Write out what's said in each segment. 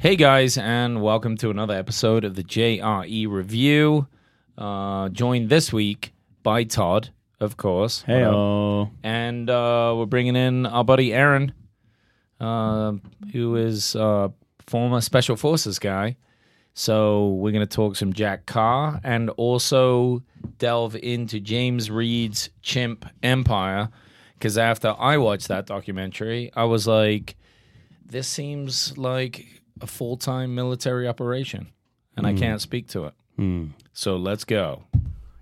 Hey guys, and welcome to another episode of the JRE Review. Uh, joined this week by Todd, of course. Hey, and uh, we're bringing in our buddy Aaron, uh, who is a former Special Forces guy. So we're going to talk some Jack Carr and also delve into James Reed's Chimp Empire. Because after I watched that documentary, I was like, this seems like a full time military operation, and I hmm. can't speak to it. Hmm. So let's go.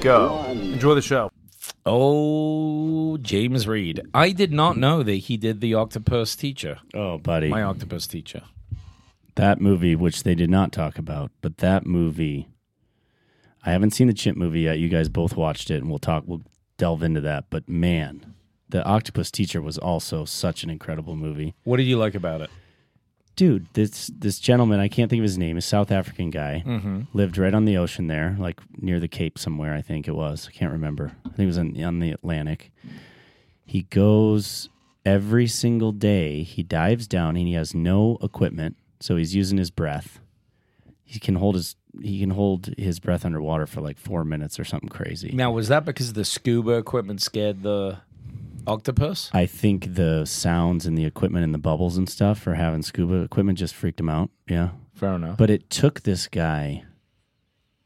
go. Enjoy the show. Oh, James Reed. I did not know that he did the Octopus Teacher, Oh, buddy. my Octopus Teacher. that movie, which they did not talk about, but that movie, I haven't seen the Chimp movie yet. You guys both watched it, and we'll talk, we'll delve into that. But man, The Octopus Teacher was also such an incredible movie. What did you like about it? Dude, this this gentleman, I can't think of his name, a South African guy, mm-hmm. lived right on the ocean there, like near the Cape somewhere, I think it was. I can't remember. I think it was on, on the Atlantic. He goes every single day, he dives down and he has no equipment, so he's using his breath. He can hold his he can hold his breath underwater for like 4 minutes or something crazy. Now, was that because the scuba equipment scared the octopus? I think the sounds and the equipment and the bubbles and stuff for having scuba equipment just freaked him out. Yeah. Fair enough. But it took this guy,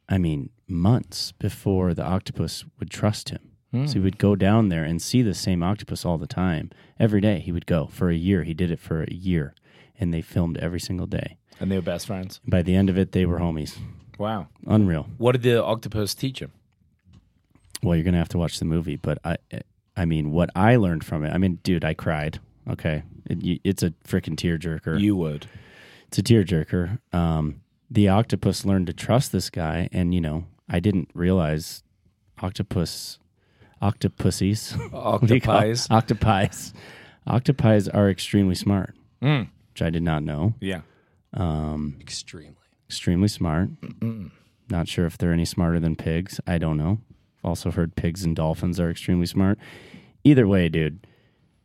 I mean, months before the octopus would trust him. Hmm. So he would go down there and see the same octopus all the time. Every day he would go for a year. He did it for a year. And they filmed every single day. and they were best friends. By the end of it, they were homies. Wow. Unreal. What did the octopus teach him? Well, you're gonna have to watch the movie, but I, I mean, what I learned from it. I mean, dude, I cried. Okay, it, it's a freaking tearjerker. You would. it's a tearjerker. Um, the octopus learned to trust this guy, and you know, I didn't realize octopus, octopuses, What do you call- Octopies. octopies, octopies are extremely smart, Mm. which I did not know. Yeah. Extremely. Extremely smart. Not sure if they're any smarter than pigs. I don't know. Also heard pigs and dolphins are extremely smart. Either way, dude,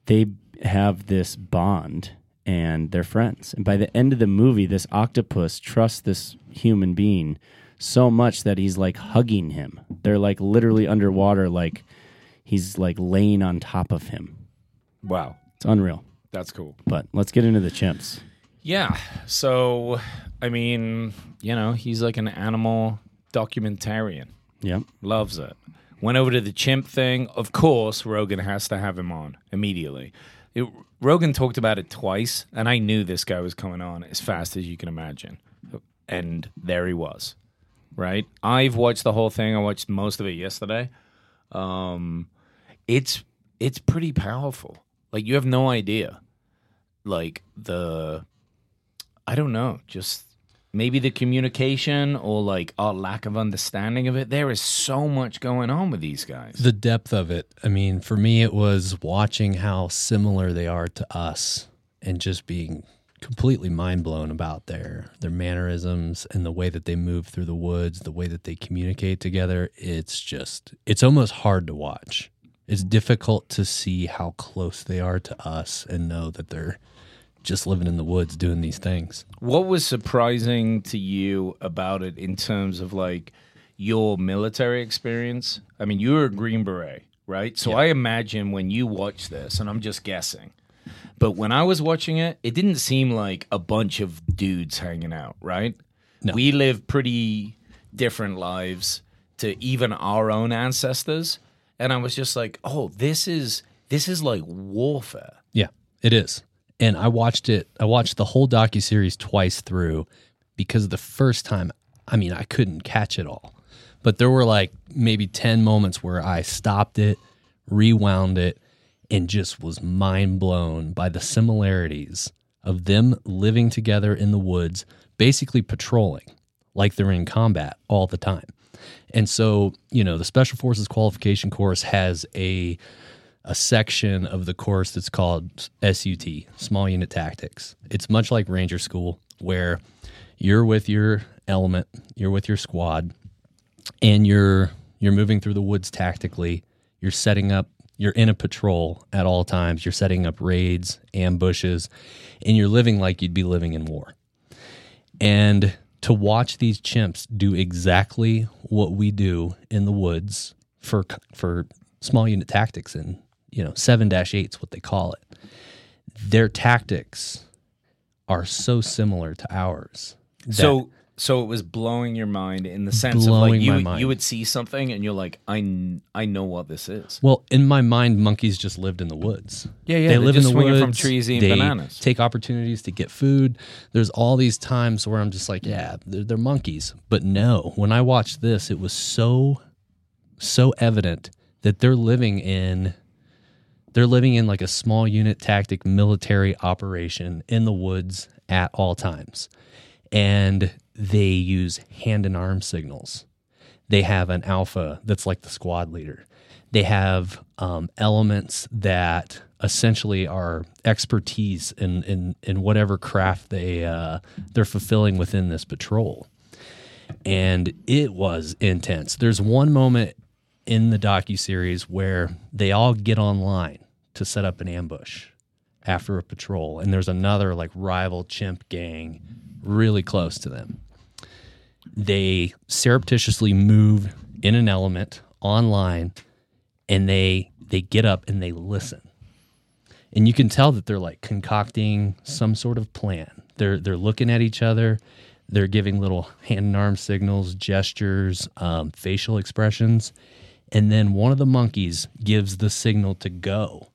they have this bond and they're friends. And by the end of the movie, this octopus trusts this human being so much that he's like hugging him. They're like literally underwater, like he's like laying on top of him. Wow. It's unreal. That's cool. But let's get into the chimps. Yeah. So, I mean, you know, he's like an animal documentarian. Yep. Loves it. Went over to the chimp thing. Of course, Rogan has to have him on immediately. It, Rogan talked about it twice, and I knew this guy was coming on as fast as you can imagine. And there he was. Right? I've watched the whole thing. I watched most of it yesterday. Um, it's it's pretty powerful. Like you have no idea. Like the I don't know, just maybe the communication or like our lack of understanding of it. There is so much going on with these guys. the depth of it. I mean, for me, it was watching how similar they are to us and just being completely mind blown about their their mannerisms and the way that they move through the woods, the way that they communicate together. It's just it's almost hard to watch. It's difficult to see how close they are to us and know that they're just living in the woods doing these things. What was surprising to you about it in terms of like your military experience? I mean, you were a Green Beret, right? So I imagine when you watch this, and I'm just guessing, but when I was watching it, it didn't seem like a bunch of dudes hanging out, right? No. We live pretty different lives to even our own ancestors, and I was just like, oh, this is this is like warfare. Yeah, it is. And I watched it. I watched the whole docu series twice through because the first time, I mean, I couldn't catch it all. But there were like maybe 10 moments where I stopped it, rewound it, and just was mind blown by the similarities of them living together in the woods, basically patrolling like they're in combat all the time. And so, you know, the Special Forces qualification course has a a section of the course that's called SUT, Small Unit Tactics. It's much like Ranger School, where you're with your element, you're with your squad, and you're you're moving through the woods tactically. You're setting up. You're in a patrol at all times. You're setting up raids, ambushes, and you're living like you'd be living in war. And to watch these chimps do exactly what we do in the woods for for small unit tactics and you know 7-8 is what they call it. Their tactics are so similar to ours So so it was blowing your mind in the sense of like you, you would see something and you're like I I know what this is. well in my mind monkeys just lived in the woods. Yeah, yeah, they live in the woods from trees eating they bananas. take opportunities to get food. There's all these times where i'm just like yeah they're, they're monkeys. But no when i watched this it was so so evident that they're living in they're living in like a small unit tactic military operation in the woods at all times. And they use hand and arm signals. They have an alpha that's like the squad leader. They have um, elements that essentially are expertise in, in, in whatever craft they uh, they're fulfilling within this patrol. And it was intense. There's one moment in the docu series where they all get online to set up an ambush after a patrol, and there's another like rival chimp gang really close to them. They surreptitiously move in an element online, and they they get up and they listen and you can tell that they're like concocting some sort of plan. They're they're looking at each other. They're giving little hand and arm signals, gestures, um, facial expressions, and then one of the monkeys gives the signal to go,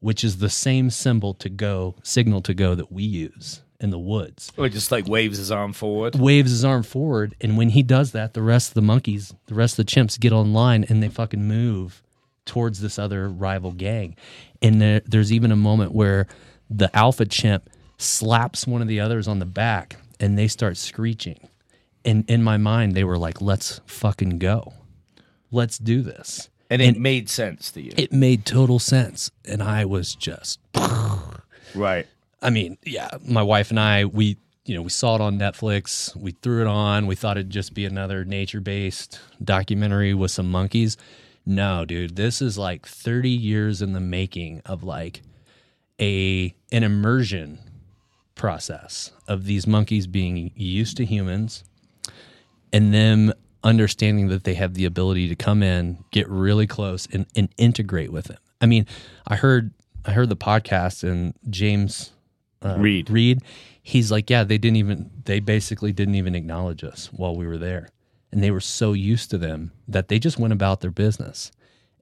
which is the same symbol to go signal to go that we use in the woods. Or just like waves his arm forward. Waves his arm forward, and when he does that, the rest of the monkeys, the rest of the chimps, get online and they fucking move towards this other rival gang. And there, there's even a moment where the alpha chimp slaps one of the others on the back and they start screeching. And in my mind, they were like, let's fucking go. Let's do this. And it made sense to you. It made total sense. And I was just, right. I mean, yeah, my wife and I, we, you know, we saw it on Netflix. We threw it on. We thought it'd just be another nature based documentary with some monkeys. No, dude, this is like 30 years in the making of like a an immersion process of these monkeys being used to humans and them understanding that they have the ability to come in, get really close and, and integrate with them. I mean, I heard I heard the podcast and James uh, Reed. Reed, he's like, yeah, they didn't even they basically didn't even acknowledge us while we were there. And they were so used to them that they just went about their business.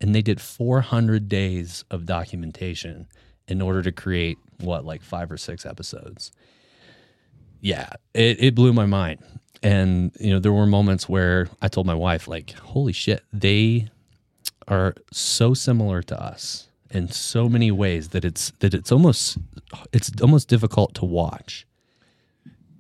And they did 400 days of documentation in order to create what like 5 or 6 episodes yeah, it, it blew my mind. And, you know, there were moments where I told my wife, like, holy shit, they are so similar to us in so many ways that it's that it's almost it's almost difficult to watch.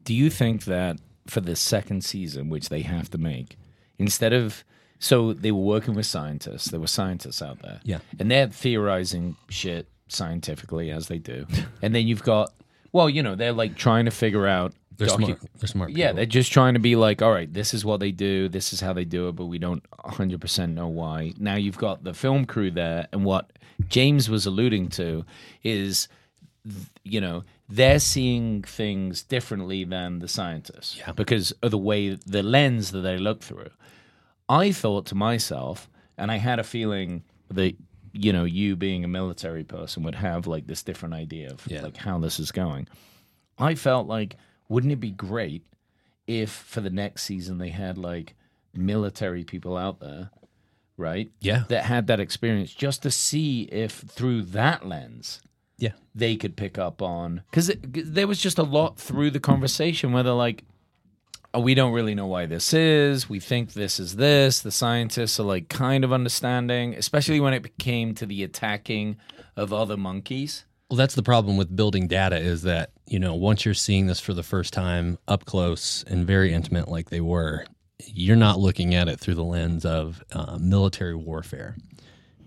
Do you think that for the second season, which they have to make, instead of so they were working with scientists, there were scientists out there, Yeah. and they're theorizing shit scientifically as they do, and then you've got, well, you know, they're like trying to figure out. They're docu- smart. They're smart. Yeah, people. they're just trying to be like, all right, this is what they do, this is how they do it, but we don't 100% know why. Now you've got the film crew there, and what James was alluding to is, you know, they're seeing things differently than the scientists Yeah. because of the way, the lens that they look through. I thought to myself, and I had a feeling that, you know, you being a military person would have like this different idea of Yeah. like how this is going. I felt like, wouldn't it be great if for the next season they had like military people out there, right? Yeah. That had that experience just to see if through that lens Yeah. they could pick up on because there was just a lot through the conversation where they're like, oh, we don't really know why this is. We think this is this. The scientists are like kind of understanding, especially when it came to the attacking of other monkeys. Well, that's the problem with building data is that you know, once you're seeing this for the first time up close and very intimate, like they were, you're not looking at it through the lens of uh, military warfare.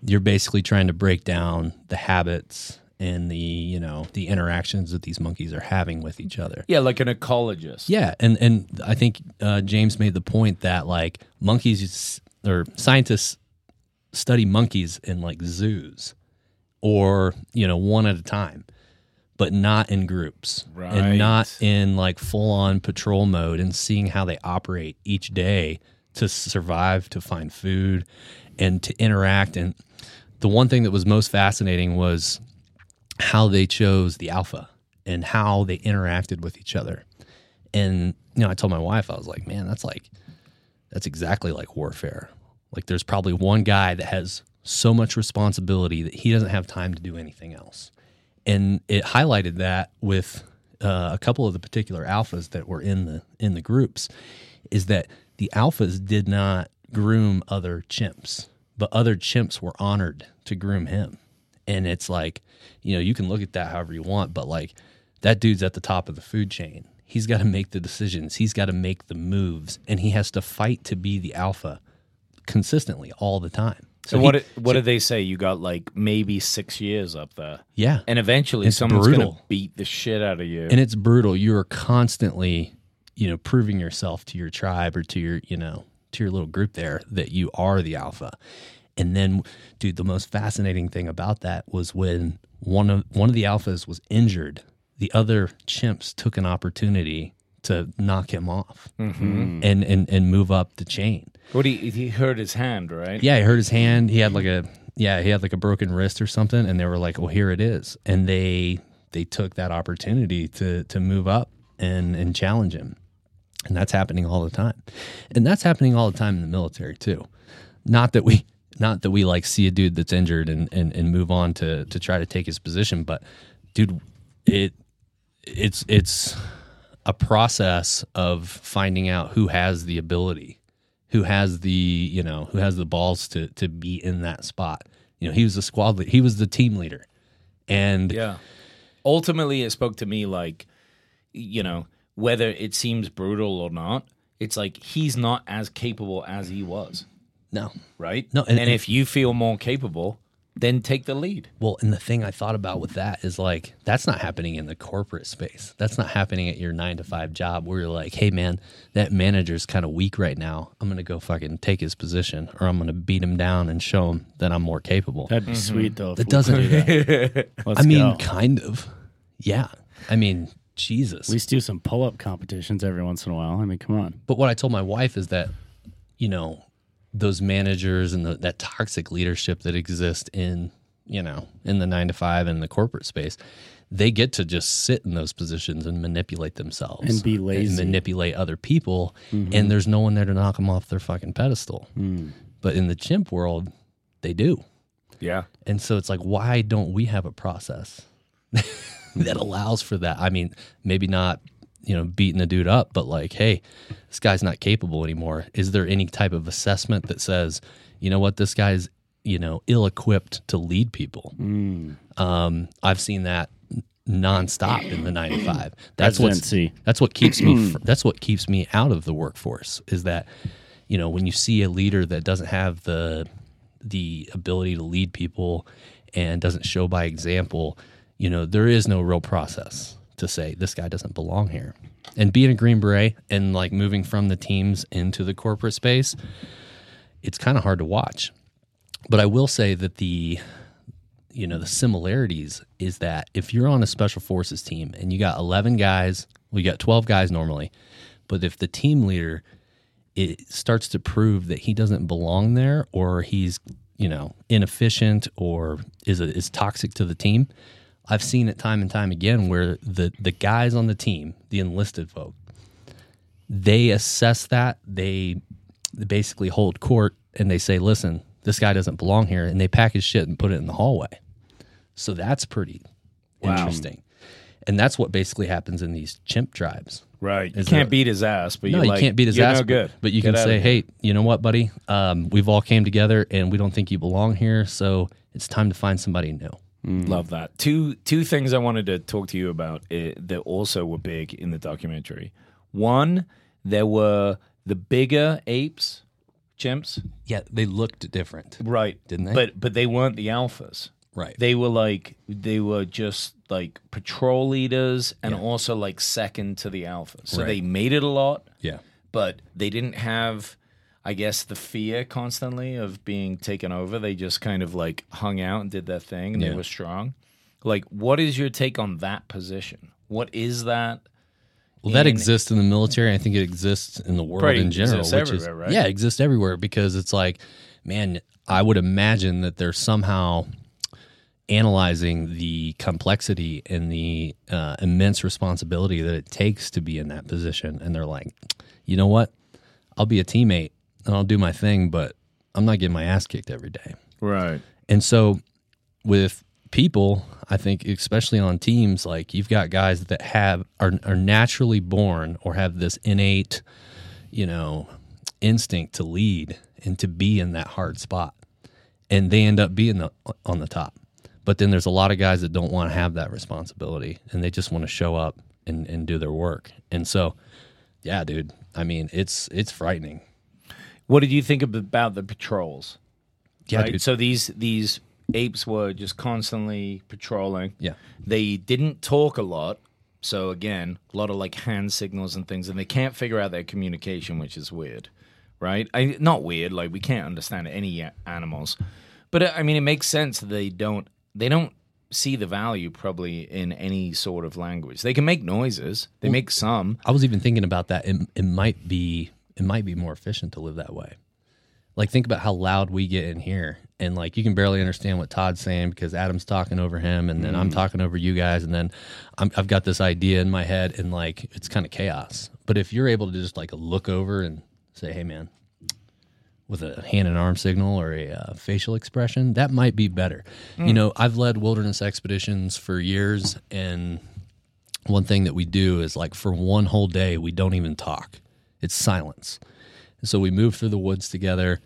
You're basically trying to break down the habits and the you know the interactions that these monkeys are having with each other. Yeah, like an ecologist. Yeah, and and I think uh, James made the point that like monkeys or scientists study monkeys in like zoos or you know one at a time, but not in groups Right. and not in like full on patrol mode and seeing how they operate each day to survive, to find food, and to interact. And the one thing that was most fascinating was how they chose the alpha and how they interacted with each other. And you know, I told my wife, I was like, man, that's like that's exactly like warfare. Like there's probably one guy that has so much responsibility that he doesn't have time to do anything else. And it highlighted that with uh, a couple of the particular alphas that were in the in the groups is that the alphas did not groom other chimps, but other chimps were honored to groom him. And it's like, you know, you can look at that however you want, but like that dude's at the top of the food chain. He's got to make the decisions. He's got to make the moves, and he has to fight to be the alpha consistently all the time. So what? Did, what did they say? You got like maybe six years up there, yeah, and eventually It's someone's gonna beat the shit out of you. and it's brutal. You are constantly, you know, proving yourself to your tribe or to your, you know, to your little group there that you are the alpha. And then, dude, the most fascinating thing about that was when one of one of the alphas was injured. The other chimps took an opportunity to knock him off mm-hmm. and, and and move up the chain. What he he hurt his hand, right? Yeah, he hurt his hand. He had like a yeah, he had like a broken wrist or something, and they were like, "Well, here it is," and they they took that opportunity to to move up and and challenge him, and that's happening all the time, and that's happening all the time in the military too. Not that we not that we like see a dude that's injured and and, and move on to to try to take his position, but dude, it it's it's a process of finding out who has the ability who has the you know who has the balls to to be in that spot. You know, he was the squad leader. He was the team leader, and Yeah. Ultimately, it spoke to me like, you know, whether it seems brutal or not, it's like he's not as capable as he was, no, right? No, and, and- if you feel more capable, then take the lead. well, and the thing I thought about with that is like that's not happening in the corporate space. That's not happening at your nine to five job where you're like, hey man, that manager's kind of weak right now. I'm gonna go fucking take his position, or I'm gonna beat him down and show him that I'm more capable. That'd be mm-hmm. sweet though. That doesn't. do that. Let's I mean, go. kind of. Yeah. I mean, Jesus. at least do some pull up competitions every once in a while. I mean, come on. But what I told my wife is that, you know, those managers and the, that toxic leadership that exists in, you know, in the nine to five and the corporate space, they get to just sit in those positions and manipulate themselves And be lazy. Mm-hmm. manipulate other people, and there's no one there to knock them off their fucking pedestal. Mm. But in the chimp world, they do. Yeah. And so it's like, why don't we have a process that allows for that? I mean, maybe not, you know, beating a dude up, but like, hey, this guy's not capable anymore. Is there any type of assessment that says, you know what, this guy's, you know, ill equipped to lead people? Um, I've seen that nonstop in the 95. That's what that's what keeps me fr- that's what keeps me out of the workforce is that you know when you see a leader that doesn't have the the ability to lead people and doesn't show by example you know there is no real process to say this guy doesn't belong here. And being a green beret and like moving from the teams into the corporate space it's kind of hard to watch. But i will say that the you know the similarities is that if you're on a special forces team and you got 11 guys we got 12 guys normally but if the team leader it starts to prove that he doesn't belong there or he's you know inefficient or is a, is toxic to the team i've seen it time and time again where the the guys on the team the enlisted folk they assess that they, they basically hold court and they say listen this guy doesn't belong here and they pack his shit and put it in the hallway so that's pretty interesting and that's what basically happens in these chimp tribes Right. You can't there- beat his ass, but no, you like, can't beat his ass. No good. But you Get can say, "Hey, you know what, buddy? Um, we've all came together, and we don't think you belong here. So it's time to find somebody new." Love that. Two two things I wanted to talk to you about uh, that also were big in the documentary. One, there were the bigger apes, chimps, Yeah, they looked different. right? Didn't they? But but they weren't the alphas. Right. They were like they were just like patrol leaders and Yeah. also like second to the alphas. So Right. they made it a lot, yeah. but they didn't have I guess the fear constantly of being taken over. They just kind of like hung out and did their thing and they Yeah. were strong. Like what is your take on that position? What is that? Well, that in- exists in the military. I think it exists in the world in general. exists which is, right? Yeah, it exists everywhere because it's like, man, I would imagine that they're somehow analyzing the complexity and the uh, immense responsibility that it takes to be in that position. And they're like, you know what? I'll be a teammate and I'll do my thing, but I'm not getting my ass kicked every day. Right. And so with people, I think especially on teams, like you've got guys that have are are naturally born or have this innate, you know, instinct to lead and to be in that hard spot. And they end up being the, on the top. But then there's a lot of guys that don't want to have that responsibility and they just want to show up and, and do their work. And so, yeah, dude, I mean, it's it's frightening. What did you think about the patrols? Yeah, right? dude. So these these apes were just constantly patrolling. Yeah. They didn't talk a lot. So again, a lot of like hand signals and things, and they can't figure out their communication, which is weird, right? I, not weird, like we can't understand any animals, but uh, I mean, it makes sense that they don't they don't see the value probably in any sort of language. They can make noises, they make some, I was even thinking about that. It, it might be it might be more efficient to live that way. Like think about how loud we get in here, and like you can barely understand what Todd's saying because Adam's talking over him, and then I'm talking over you guys, and then I'm, I've got this idea in my head, and like it's kind of chaos. But if you're able to just like look over and say, "Hey, man," with a hand and arm signal or a uh, facial expression, that might be better. You know, I've led wilderness expeditions for years, and one thing that we do is like for one whole day we don't even talk it's silence. And so we move through the woods together.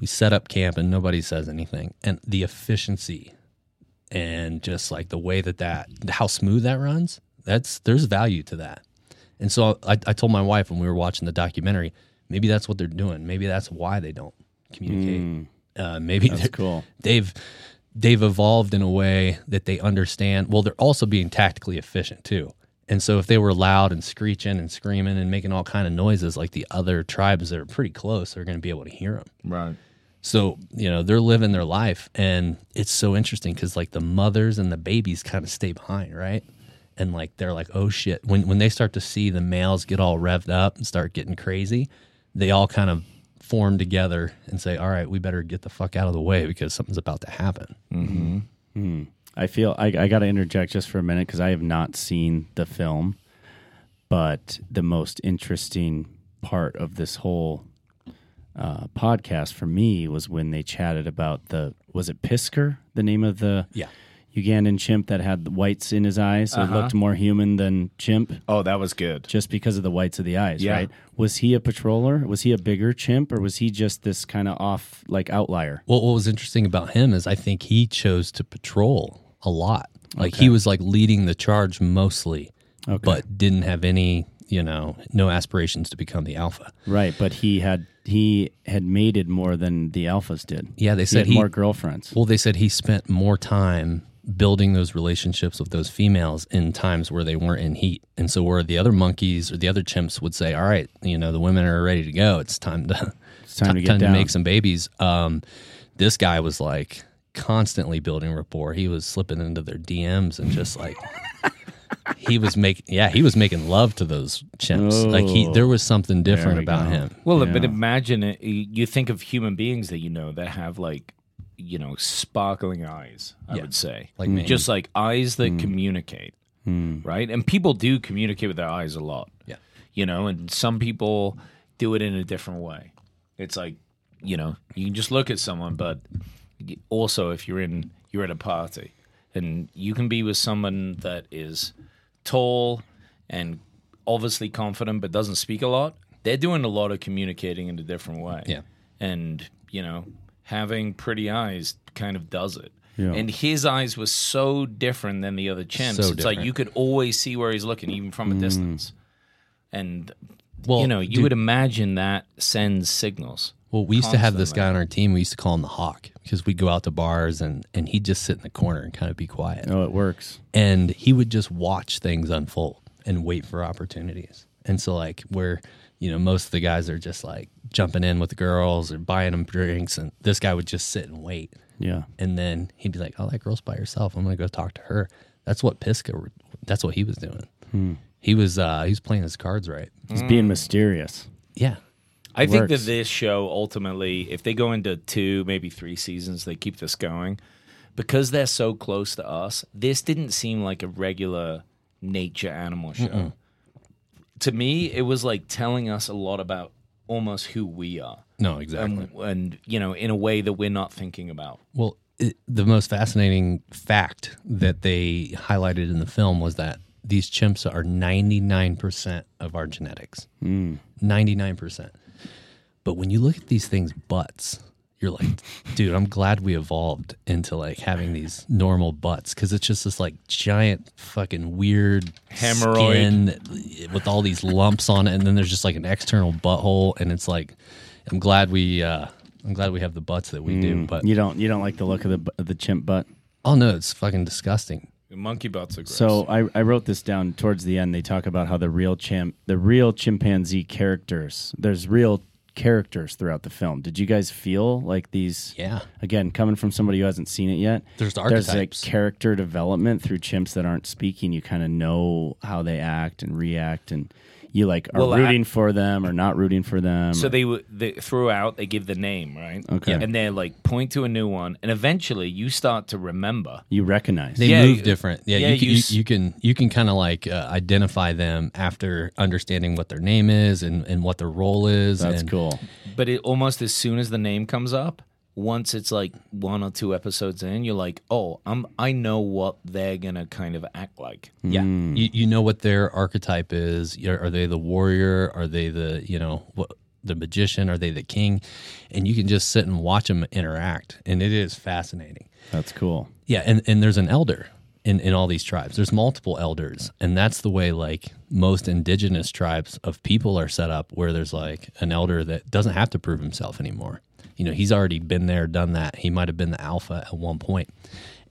We set up camp and nobody says anything. And the efficiency and just like the way that that how smooth that runs that's there's value to that. And so I, I told my wife when we were watching the documentary maybe that's what they're doing. Maybe that's why they don't communicate. Uh, maybe That's cool. they've they've evolved in a way that they understand. Well they're also being tactically efficient too and so if they were loud and screeching and screaming and making all kind of noises like the other tribes that are pretty close they're going to be able to hear them right? so you know they're living their life and it's so interesting because like the mothers and the babies kind of stay behind right? And like they're like oh shit. When when they start to see the males get all revved up and start getting crazy they all kind of form together and say all right we better get the fuck out of the way because something's about to happen mm-hmm. hmm. I feel I, I got to interject just for a minute because I have not seen the film, but the most interesting part of this whole uh, podcast for me was when they chatted about the was it Pisker, the name of the Yeah. Ugandan chimp that had the whites in his eyes, so it uh-huh. looked more human than chimp Oh, that was good. just because of the whites of the eyes, Yeah. right? Was he a patroller? Was he a bigger chimp, or was he just this kind of off like outlier? Well, what was interesting about him is I think he chose to patrol a lot. Like he was like leading the charge mostly, Okay. but didn't have any, you know, no aspirations to become the alpha. Right, but he had he had mated more than the alphas did. Yeah, they He said had he, more girlfriends. Well, they said he spent more time building those relationships with those females in times where they weren't in heat. And so where the other monkeys or the other chimps would say, "All right, you know, the women are ready to go. It's time to It's time to get down. make some babies." Um, this guy was like constantly building rapport. He was slipping into their DMs and just like he was making yeah, he was making love to those chimps. like he Oh. there was something different about go. him. Well, Yeah. but imagine it, you think of human beings that you know that have like, you know, sparkling eyes. I Yeah. would say, Like me. just like eyes Hmm. that communicate, right? And people do communicate with their eyes a lot. Yeah. you know, and some people do it in a different way. It's like, you know, you can just look at someone, but also if you're in you're at a party and you can be with someone that is tall and obviously confident but doesn't speak a lot, they're doing a lot of communicating in a different way. Yeah. And, you know, having pretty eyes kind of does it. Yeah. And his eyes were so different than the other chimps. So it's like you could always see where he's looking, even from a mm. distance. And Well, you know, you dude- would imagine that sends signals. Well, we used to have this guy on our team. We used to call him the Hawk because we'd go out to bars and and he'd just sit in the corner and kind of be quiet. Oh, it works. and he would just watch things unfold and wait for opportunities. And so, like, where you know most of the guys are just like jumping in with the girls or buying them drinks, and this guy would just sit and wait. Yeah. And then he'd be like, "Oh, that girl's by herself. I'm gonna go talk to her." That's what Piska. That's what he was doing. He was uh, he was playing his cards right. He's being mysterious. Yeah, I think that this show ultimately, if they go into two, maybe three seasons, they keep this going because they're so close to us. This didn't seem like a regular nature animal show. To me, it was like telling us a lot about almost who we are, no, exactly. and, and you know, in a way that we're not thinking about. Well, it, the most fascinating fact that they highlighted in the film was that these chimps are 99% of our genetics. Hmm. 99%. But when you look at these things' butts, you're like, dude, I'm glad we evolved into like having these normal butts because it's just this like giant fucking weird Hemorrhoid. skin with all these lumps on it, and then there's just like an external butthole, and it's like, I'm glad we, uh, I'm glad we have the butts that we do, but You don't you don't like the look of the of the chimp butt. Oh no, it's fucking disgusting. Monkey butts are gross. So I, I wrote this down towards the end. They talk about how the real chimp, the real chimpanzee characters. There's real characters throughout the film. Did you guys feel like these? Yeah. Again, coming from somebody who hasn't seen it yet, There's there's like character development through chimps that aren't speaking. You kind of know how they act and react, and you like are Well, I- rooting for them or not rooting for them. So or- they w- they throughout they give the name right, Okay. and they like point to a new one, and eventually you start to remember. you recognize. They Yeah, move you- different. Yeah, yeah, you, can, you you, you can you can kind of like uh, identify them after understanding what their name is and, and what their role is. That's and cool. But it almost as soon as the name comes up, once it's like one or two episodes in, you're like, oh, I'm I know what they're gonna kind of act like. Yeah, Hmm. you, you know what their archetype is. Are are they the warrior? Are they the you know what the magician? Are they the king? And you can just sit and watch them interact, and it is fascinating. That's cool. Yeah, and, and there's an elder in, in all these tribes. There's multiple elders, and that's the way like most indigenous tribes of people are set up, where there's like an elder that doesn't have to prove himself anymore. You know, he's already been there, done that. He might have been the alpha at one point.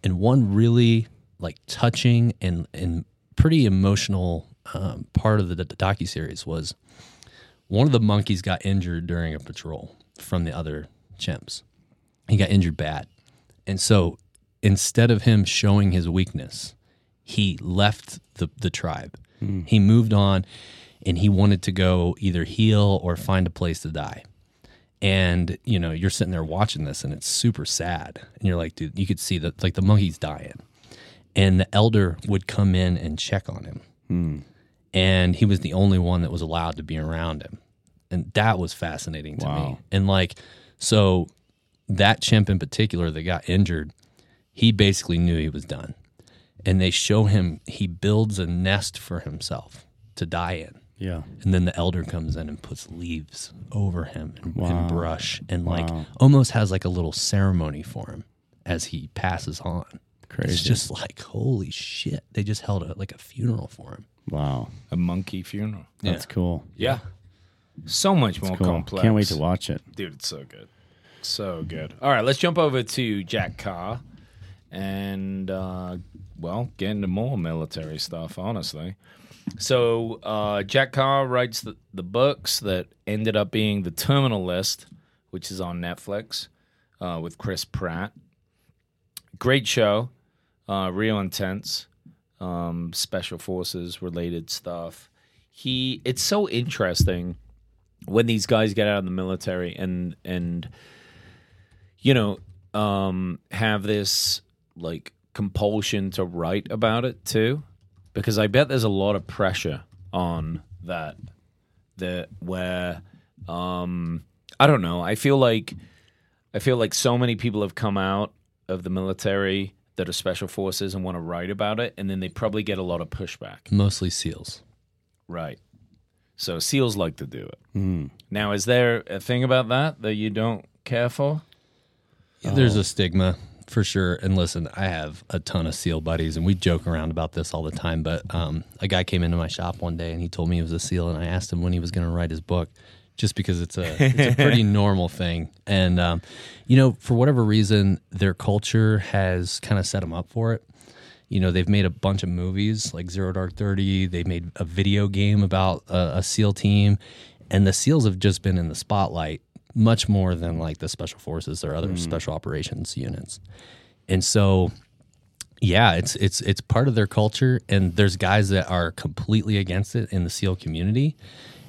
And one really like touching and and pretty emotional um, part of the, the docu series was one of the monkeys got injured during a patrol from the other chimps. He got injured bad. And so instead of him showing his weakness, he left the, the tribe. He moved on and he wanted to go either heal or find a place to die. And, you know, you're sitting there watching this and it's super sad. And you're like, dude, you could see that like the monkey's dying. And the elder would come in and check on him. Hmm. And he was the only one that was allowed to be around him. And that was fascinating to me. And like, so that chimp in particular that got injured, he basically knew he was done. And they show him he builds a nest for himself to die in. Yeah. And then the elder comes in and puts leaves over him and, Wow. and brush and like almost has like a little ceremony for him as he passes on. Crazy. It's just like holy shit. They just held a like a funeral for him. wow. A monkey funeral. That's cool. Yeah. So much more Cool. complex. Can't wait to watch it. Dude, it's so good. So good. All right, let's jump over to Jack Carr and, uh, well, get into more military stuff, honestly. So, uh, Jack Carr writes the, the books that ended up being The Terminal List, which is on Netflix uh, with Chris Pratt. Great show, uh, real intense, um, special forces related stuff. He, it's so interesting when these guys get out of the military and and you know um have this like compulsion to write about it too because i bet there's a lot of pressure on that that where um i don't know i feel like i feel like so many people have come out of the military that are special forces and want to write about it and then they probably get a lot of pushback Mostly seals. Right. So seals like to do it. Now, is there a thing about that that you don't care for? Yeah, There's a stigma for sure. And listen, I have a ton of seal buddies, and we joke around about this all the time. But um, a guy came into my shop one day, and he told me he was a seal, and I asked him when he was going to write his book, just because it's a it's a pretty normal thing. And um, you know, for whatever reason, their culture has kind of set them up for it. You know, they've made a bunch of movies like Zero Dark Thirty. They made a video game about a, a SEAL team, and the SEALs have just been in the spotlight much more than like the special forces or other special operations units. And so yeah, it's it's it's part of their culture and there's guys that are completely against it in the SEAL community.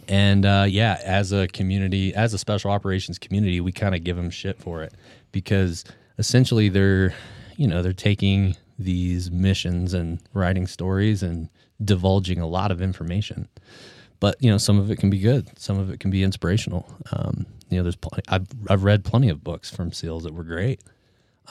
And uh, yeah, as a community, as a special operations community, we kind of give them shit for it because essentially they're, you know, they're taking these missions and writing stories and divulging a lot of information but you know some of it can be good some of it can be inspirational um, you know there's plenty I've, I've read plenty of books from seals that were great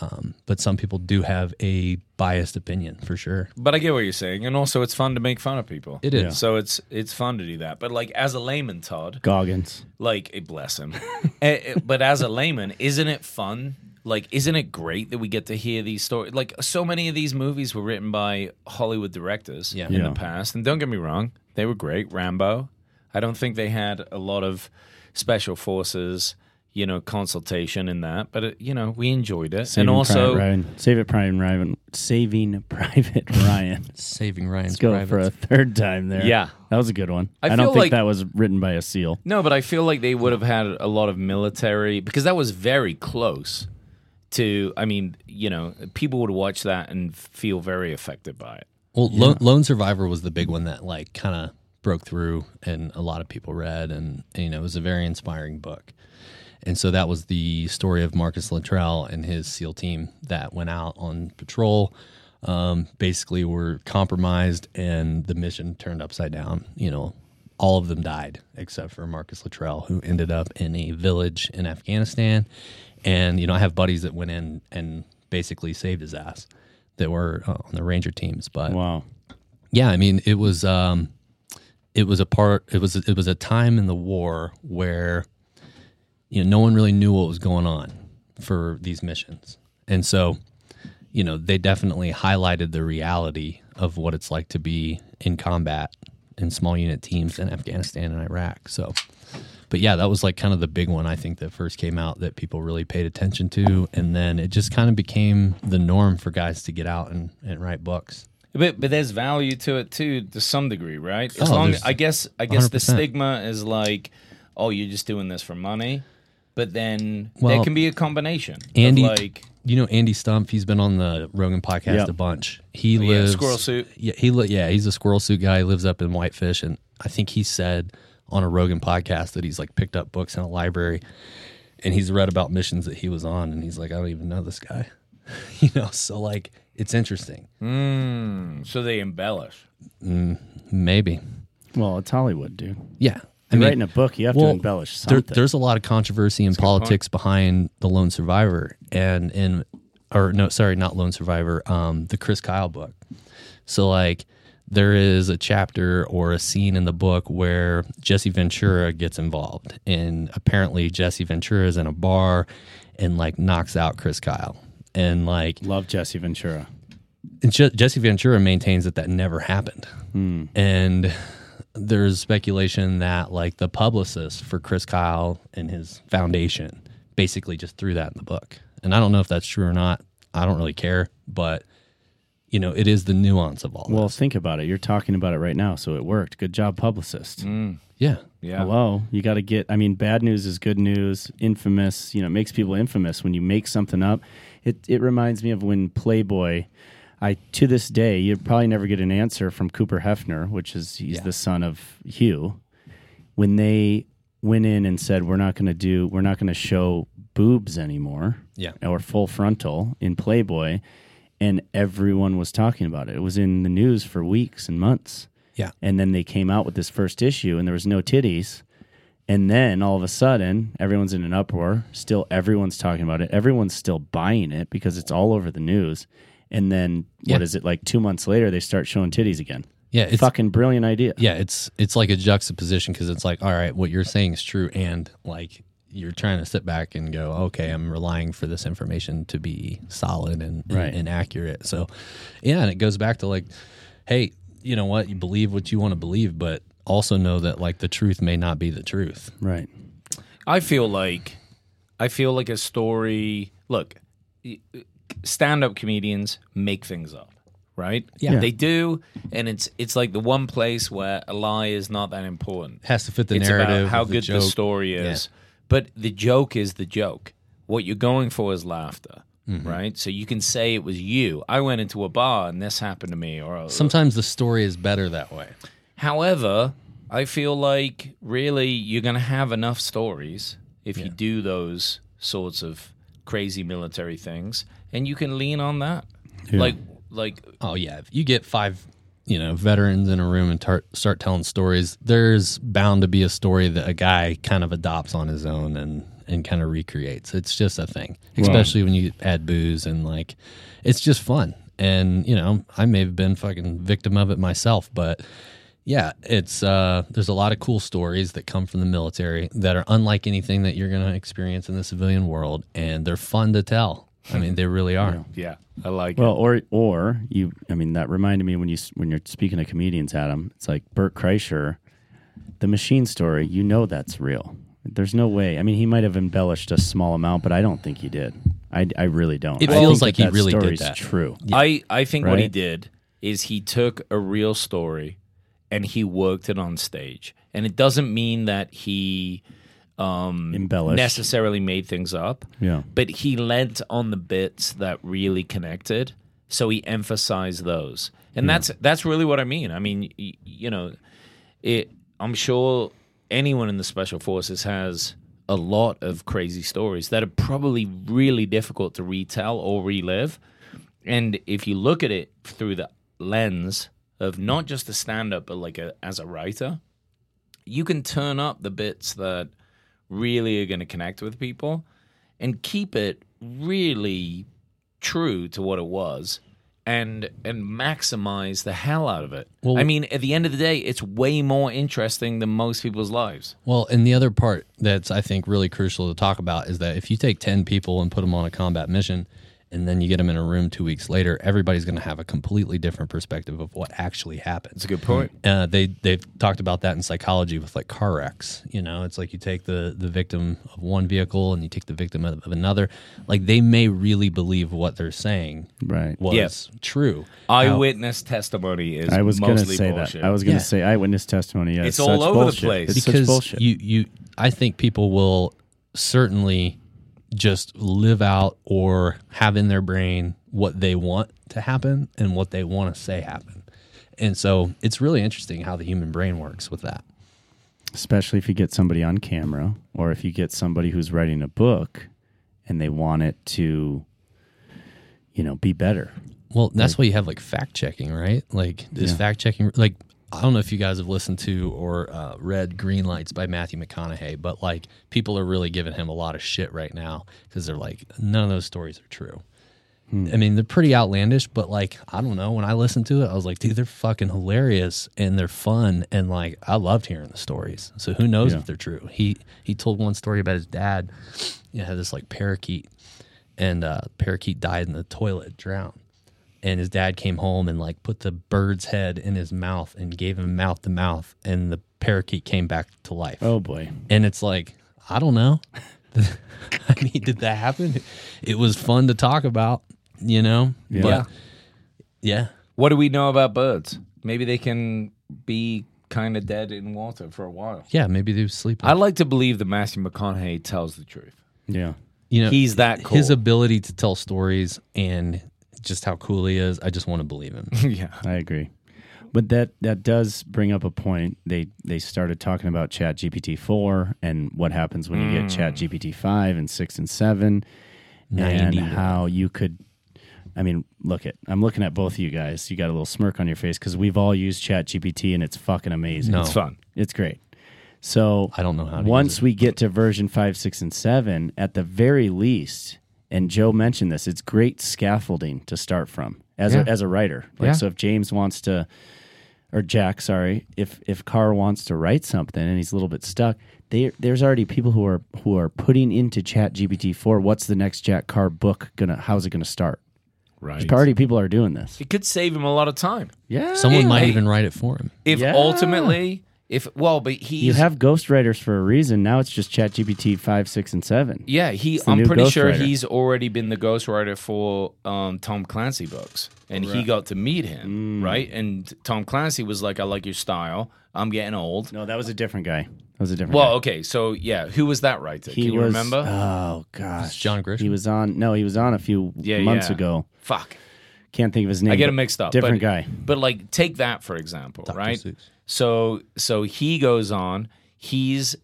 um, but some people do have a biased opinion for sure But I get what you're saying, and also it's fun to make fun of people. It is. So it's it's fun to do that. But like as a layman, Todd, Goggins. like eh, bless him. Eh, eh, but as a layman, isn't it fun? Like, isn't it great that we get to hear these stories? Like, so many of these movies were written by Hollywood directors Yeah. in Yeah. the past, and don't get me wrong, they were great. Rambo. I don't think they had a lot of special forces, you know, consultation in that, but it, you know, we enjoyed it, Saving and also. Private Ryan. Save it, Private Ryan. Saving Private Ryan. saving ryan's Let's go for a third time there. Yeah. that was a good one. I I, don't feel think like- that was written by a seal. No, but I feel like they would have had a lot of military because that was very close to. I mean, you know, people would watch that and feel very affected by it. well Lo- lone survivor was the big one that like kind of broke through and a lot of people read and, and, you know it was a very inspiring book. And so that was the story of marcus luttrell and his seal team that went out on patrol. Um, basically were compromised and the mission turned upside down. You know all of them died except for marcus luttrell who ended up in a village in afghanistan. And you know i have buddies that went in and basically saved his ass that were uh, on the ranger teams but Wow. yeah, I mean, it was um, it was a part. It was it was a time in the war where you know no one really knew what was going on for these missions, and so you know they definitely highlighted the reality of what it's like to be in combat in small unit teams in Afghanistan and Iraq. So. But yeah, that was like kind of the big one I think that first came out that people really paid attention to. And then it just kind of became the norm for guys to get out and, and write books. But but there's value to it too, to some degree, right? As Oh, long there's I guess I guess the 100%. stigma is like, oh, you're just doing this for money. But then there can be a combination. of, Andy, like you know Andy Stumpf. He's been on the Rogan podcast Yep. a bunch. He Oh, yeah, lives squirrel suit. Yeah, he li- yeah he's a squirrel suit guy. He lives up in Whitefish, and I think he said on a Rogan podcast that he's like picked up books in a library, and he's read about missions that he was on, and he's like, I don't even know this guy, you know. So like, it's interesting. so they embellish. Maybe, Well, it's Hollywood, dude. yeah. I You're mean, writing a book, you have to well, embellish there- something. there's a lot of controversy in politics behind the Lone Survivor and in or no, sorry, not Lone Survivor, um, the Chris Kyle book. So like there is a chapter or a scene in the book where Jesse Ventura gets involved and apparently Jesse Ventura is in a bar and like knocks out Chris Kyle. And like Love Jesse Ventura. and Je- Jesse Ventura maintains that that never happened. Hmm. And there's speculation that like the publicist for Chris Kyle and his foundation basically just threw that in the book. And I don't know if that's true or not. I don't really care, but you know, it is the nuance of all Well, this. think about it. You're talking about it right now, so it worked. Good job, publicist. Hmm. Yeah. Yeah. Hello. You got to get, I mean, bad news is good news. Infamous, you know, it makes people infamous when you make something up. It, it reminds me of when Playboy, I, to this day, you probably never get an answer from Cooper Hefner, which is, he's Yeah. the son of Hugh. When they went in and said, we're not going to do, we're not going to show boobs anymore. Yeah. Or full frontal in Playboy. And everyone was talking about it. It was in the news for weeks and months Yeah. and then they came out with this first issue and there was no titties and then all of a sudden everyone's in an uproar still everyone's talking about it everyone's still buying it because it's all over the news and then what Yeah. is it like two months later they start showing titties again Yeah. It's fucking brilliant idea yeah, it's it's like a juxtaposition because it's like, all right, what you're saying is true, and like you're trying to sit back and go, okay, I'm relying for this information to be solid and, and- Right. and accurate. So, yeah, and it goes back to like, hey, you know what? You believe what you want to believe, but also know that like the truth may not be the truth. Right. I feel like I feel like a story. Look, stand-up comedians make things up, right? Yeah. they do, and it's it's like the one place where a lie is not that important. Has to fit the it's narrative, about how of the good the story is, but the joke is the joke. What you're going for is laughter. Mm-hmm. Right, so you can say it was you. I went into a bar and this happened to me, or Sometimes the story is better that way. However, I feel like really you're going to have enough stories if you do those sorts of crazy military things, and you can lean on that. Like, like Oh yeah, if you get five, you know, veterans in a room and tar- start telling stories, there's bound to be a story that a guy kind of adopts on his own and and kind of recreates. It's just a thing, especially when you add booze and like, it's just fun. And you know, I may have been fucking victim of it myself, but yeah, it's uh, there's a lot of cool stories that come from the military that are unlike anything that you're gonna experience in the civilian world, and they're fun to tell. I mean, they really are. yeah, I like Well, or or you. I mean, that reminded me when you when you're speaking of comedians, Adam. It's like Bert Kreischer, the machine story. You know that's real. There's no way. I mean, he might have embellished a small amount, but I don't think he did. I, I really don't. It I feels like that he that really did story's that. True. it. I I think what he did is he took a real story and he worked it on stage, and it doesn't mean that he um, Embellished. necessarily made things up. Yeah. but he lent on the bits that really connected so he emphasized those and that's that's really what i mean i mean y- you know it i'm sure anyone in the special forces has a lot of crazy stories that are probably really difficult to retell or relive and if you look at it through the lens of not just a stand-up but like a, as a writer you can turn up the bits that really are going to connect with people and keep it really true to what it was and and maximize the hell out of it. Well- I mean, at the end of the day, it's way more interesting than most people's lives. Well, and the other part that's I think really crucial to talk about is that if you take 10 people and put them on a combat mission and then you get them in a room 2 weeks later, everybody's going to have a completely different perspective of what actually happened. That's a good point. Uh, they they've talked about that in psychology with like car wrecks. You know, it's like you take the the victim of one vehicle and you take the victim of, of another. Like they may really believe what they're saying Right. was Yes. true. Eyewitness testimony is I was going to say bullshit. that. I was going to Yeah. say eyewitness testimony. Yeah, It's such all over the bullshit. place. It's such because bullshit. you you I think people will certainly just live out or have in their brain what they want to happen and what they want to say happen. And so it's really interesting how the human brain works with that. especially if you get somebody on camera or if you get somebody who's writing a book and they want it to you know be better Well, that's why you have like fact checking, right? Like is Yeah. fact checking like I don't know if you guys have listened to or uh, read Green Lights by Matthew McConaughey, but like people are really giving him a lot of shit right now because they're like none of those stories are true. I mean, they're pretty outlandish, but like I don't know. When I listened to it, I was like, dude, they're fucking hilarious and they're fun, and like I loved hearing the stories. So who knows Yeah. if they're true? He he told one story about his dad. He had this like parakeet, and uh, parakeet died in the toilet, drowned and his dad came home and like put the bird's head in his mouth and gave him mouth to mouth and the parakeet came back to life oh boy and it's like i don't know i mean did that happen it was fun to talk about you know Yeah. But, yeah What do we know about birds? Maybe they can be kind of dead in water for a while. yeah maybe they were sleeping I like to believe that Matthew McConaughey tells the truth. yeah you know He's that cool. his ability to tell stories and just how cool he is i just want to believe him yeah. i agree but that that does bring up a point they they started talking about chat gpt-4 and what happens when you get mm. chat gpt-5 and 6 and 7 and 91. how you could I mean, look at I'm looking at both of you guys. You got a little smirk on your face because we've all used Chat GPT and it's fucking amazing. No. It's fun. It's great. So I don't know how to use once it. we get to version five, six, and seven, at the very least, and Joe mentioned this, it's great scaffolding to start from as Yeah. a, as a writer. Like Yeah. so, if James wants to or Jack, sorry, if if Carr wants to write something and he's a little bit stuck, they, there's already people who are who are putting into Chat GPT four. What's the next Jack Carr book gonna? How's it gonna start? Right. There's already people are doing this. It could save him a lot of time. Yeah, Someone might even write it for him. If Yeah. ultimately, if well, but he you have ghostwriters for a reason. Now it's just Chat GPT five, six, and seven. Yeah, he. the I'm new pretty sure ghostwriter. he's already been the ghostwriter for um, Tom Clancy books, and he got to meet Mm. him, right? And Tom Clancy was like, "I like your style. I'm getting old." No, that was a different guy. That was a different. Well, guy. okay, so yeah, who was that writer? he Can you was. remember? Oh gosh, John Grisham. He was on. No, he was on a few Yeah, months yeah. ago. Fuck, Can't think of his name. I get but him mixed up. Different but, guy. But like, take that for example, right? Seuss. So, so he goes on. He's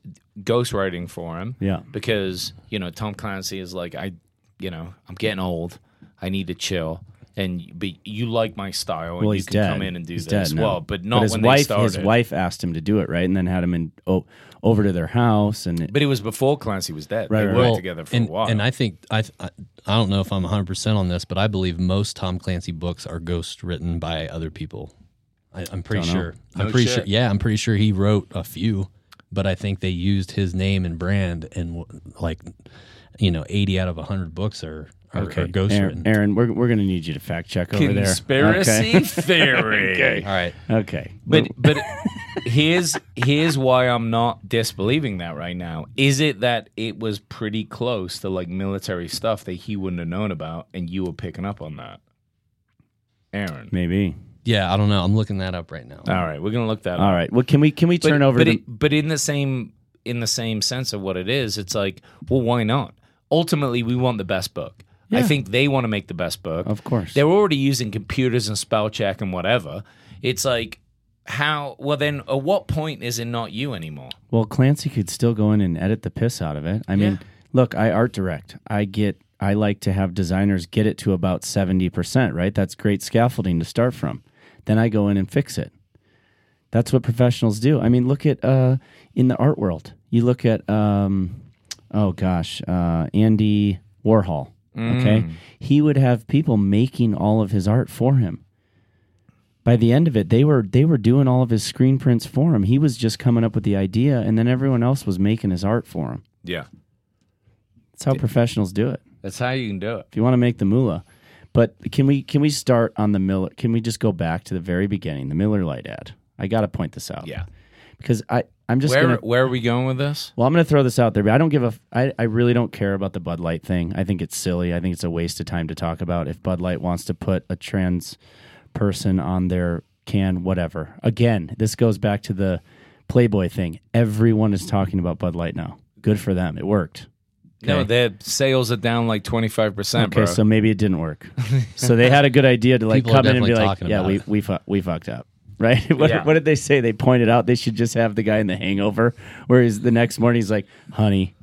ghostwriting for him. Yeah. because you know Tom Clancy is like I, you know, I'm getting old. I need to chill. And but you like my style, and Well, you he's can dead. come in and do he's this. Dead now. Well, but not his when wife. they started. His wife asked him to do it, right, and then had him in oh, over to their house, and But it was before Clancy was dead. Right, they right, worked right. together for and, a while. And I think I, I I don't know if I'm 100 percent on this, but I believe most Tom Clancy books are ghost written by other people. I, I'm pretty Don't know. sure. No I'm pretty shit. sure. Yeah, I'm pretty sure he wrote a few, but I think they used his name and brand, and like you know, 80 out of 100 books are are, are ghost Aaron, written. Aaron, we're we're gonna need you to fact check over there. Conspiracy Okay. theory. All right. okay. But but here's here's why I'm not disbelieving that right now. Is it that it was pretty close to like military stuff that he wouldn't have known about, and you were picking up on that, Aaron? maybe. Yeah, I don't know. I'm looking that up right now. All right, we're gonna look that. All up. right. Well, can we can we but, turn over but, to it, but in the same in the same sense of what it is, it's like, well, why not? Ultimately, we want the best book. I think they want to make the best book. Of course. They're already using computers and spell check and whatever. It's like, how? Well, then, at what point is it not you anymore? Well, Clancy could still go in and edit the piss out of it. I mean, look, I art direct. I get I like to have designers get it to about 70%, right? That's great scaffolding to start from. Then I go in and fix it. That's what professionals do. I mean, look at uh in the art world. You look at um oh gosh, uh Andy Warhol, okay? He would have people making all of his art for him by the end of it, they were they were doing all of his screen prints for him. He was just coming up with the idea, and then everyone else was making his art for him. Yeah, That's how professionals do it. that's how you can do it. If you want to make the moolah, but can we can we start on the Miller? Can we just go back to the very beginning, the Miller Lite ad? I got to point this out. Yeah. because I I'm just Where gonna. where are we going with this? Well, I'm going to throw this out there, but I don't give a. I, I really don't care about the Bud Light thing. I think it's silly. I think it's a waste of time to talk about. If Bud Light wants to put a trans person on their can, whatever. Again, this goes back to the Playboy thing. Everyone is talking about Bud Light now. Good for them. It worked. No, Okay. their sales are down like twenty five percent, Okay, bro. so maybe it didn't work. so they had a good idea to like People are come in and be definitely like, talking "Yeah, about we it." we fu- we fucked up." Right? what, Yeah. what did they say? They pointed out they should just have the guy in the Hangover, where he's the next morning he's like, "Honey,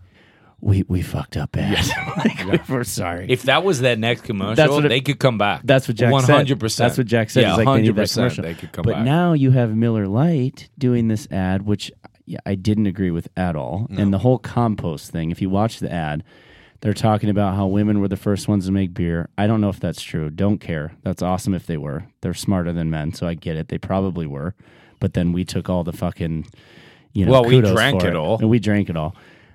we we fucked up bad. like, We're sorry." if that was their next commercial, That's what it- they could come back. That's what Jack One said. hundred percent. That's what Jack said. Yeah, He's like, they need hundred that percent. commercial. They could come but back. now you have Miller Lite doing this ad, which yeah, I didn't agree with at all. And the whole compost thing. If you watch the ad, they're talking about how women were the first ones to make beer. I don't know if that's true. Don't care. That's awesome if they were. They're smarter than men, so I get it. They probably were. But then we took all the fucking, you know, Well, we drank for it all. and we drank it all.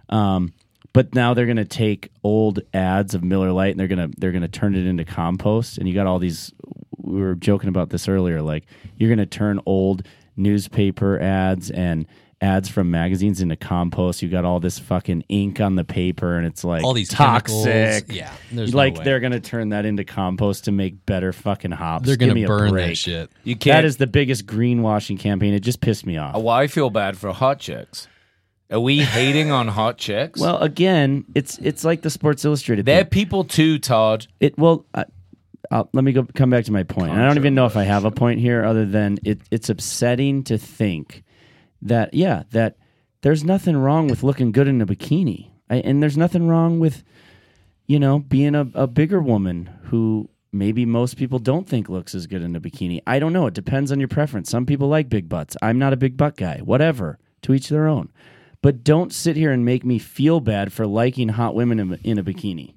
Um, but now they're gonna take old ads of Miller Lite and they're gonna they're gonna turn it into compost. And you got all these. We were joking about this earlier. Like you're gonna turn old newspaper ads and ads from magazines into compost. You got all this fucking ink on the paper, and it's like All these toxic. chemicals. Yeah, there's like way. they're gonna turn that into compost to make better fucking hops. They're Give gonna me a burn break. that shit. you can't. That is the biggest greenwashing campaign. It just pissed me off. Uh, well, I feel bad for hot chicks. Are we hating on hot chicks? Well, again, it's it's like the Sports Illustrated. they're thing. people too, Todd. It well, I, I'll, let me go come back to my point. And I don't even know if I have a point here, other than it, it's upsetting to think that yeah, that there's nothing wrong with looking good in a bikini, I, and there's nothing wrong with you know being a, a bigger woman who maybe most people don't think looks as good in a bikini. I don't know. It depends on your preference. Some people like big butts. I'm not a big butt guy. Whatever. To each their own. But don't sit here and make me feel bad for liking hot women in, in a bikini.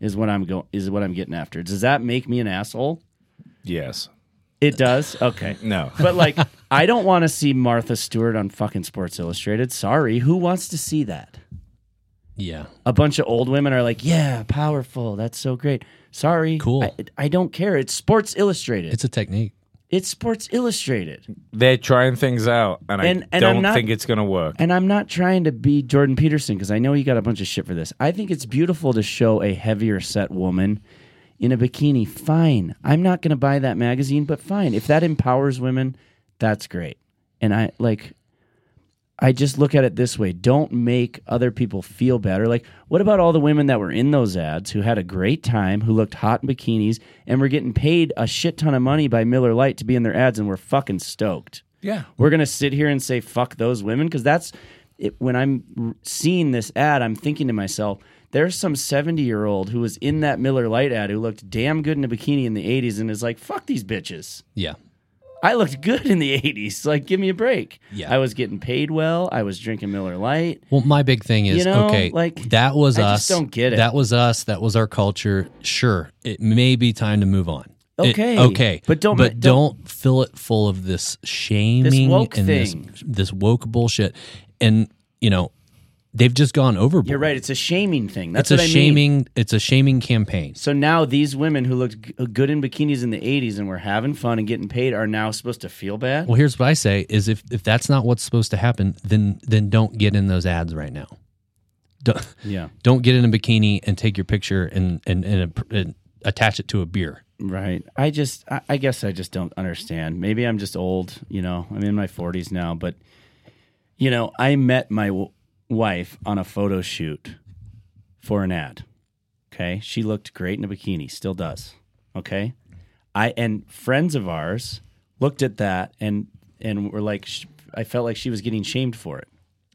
Is what I'm go is what I'm getting after. Does that make me an asshole? Yes. It does. Okay. No. But like I don't want to see Martha Stewart on fucking Sports Illustrated. Sorry, who wants to see that? Yeah. A bunch of old women are like, "Yeah, powerful. That's so great." Sorry, Cool. I, I don't care. It's Sports Illustrated. It's a technique. It's Sports Illustrated. They're trying things out, and, And- I and I'm don't not- think it's going to work. And I'm not trying to be Jordan Peterson because I know you got a bunch of shit for this. I think it's beautiful to show a heavier set woman in a bikini. Fine. I'm not going to buy that magazine, but fine. If that empowers women, that's great. And I like I just look at it this way. Don't make other people feel better. Like, what about all the women that were in those ads who had a great time, who looked hot in bikinis, and were getting paid a shit ton of money by Miller Lite to be in their ads and were fucking stoked? Yeah. we're gonna sit here and say fuck those women because that's it, when I'm r- seeing this ad, I'm thinking to myself, there's some 70 year old who was in that Miller Lite ad who looked damn good in a bikini in the 80s and is like, fuck these bitches. Yeah. I looked good in the 80s. Like, give me a break. Yeah. I was getting paid well. I was drinking Miller Lite. Well, my big thing is You know, okay. like, that was I us. just don't get it. That was us. That was our culture. Sure, it may be time to move on. It- Okay. okay, But don't- But don't- don't, fill it full of this shaming woke and thing. this this woke bullshit. And you know, they've just gone overboard. You're right. It's a shaming thing. That's It's a I mean. shaming. It's a shaming campaign. So now these women who looked g- uh, good in bikinis in the 80s and were having fun and getting paid are now supposed to feel bad? Well, here's what I say: is if if that's not what's supposed to happen, then then don't get in those ads right now. Don't, yeah. don't get in a bikini and take your picture and and, and, uh, and attach it to a beer. Right. I just, I, I guess I just don't understand. Maybe I'm just old, you know, I'm in my 40s now, but, you know, I met my wife on a photo shoot for an ad. Okay. She looked great in a bikini, still does. Okay. I, and friends of ours looked at that and, and were like, sh- I felt like she was getting shamed for it.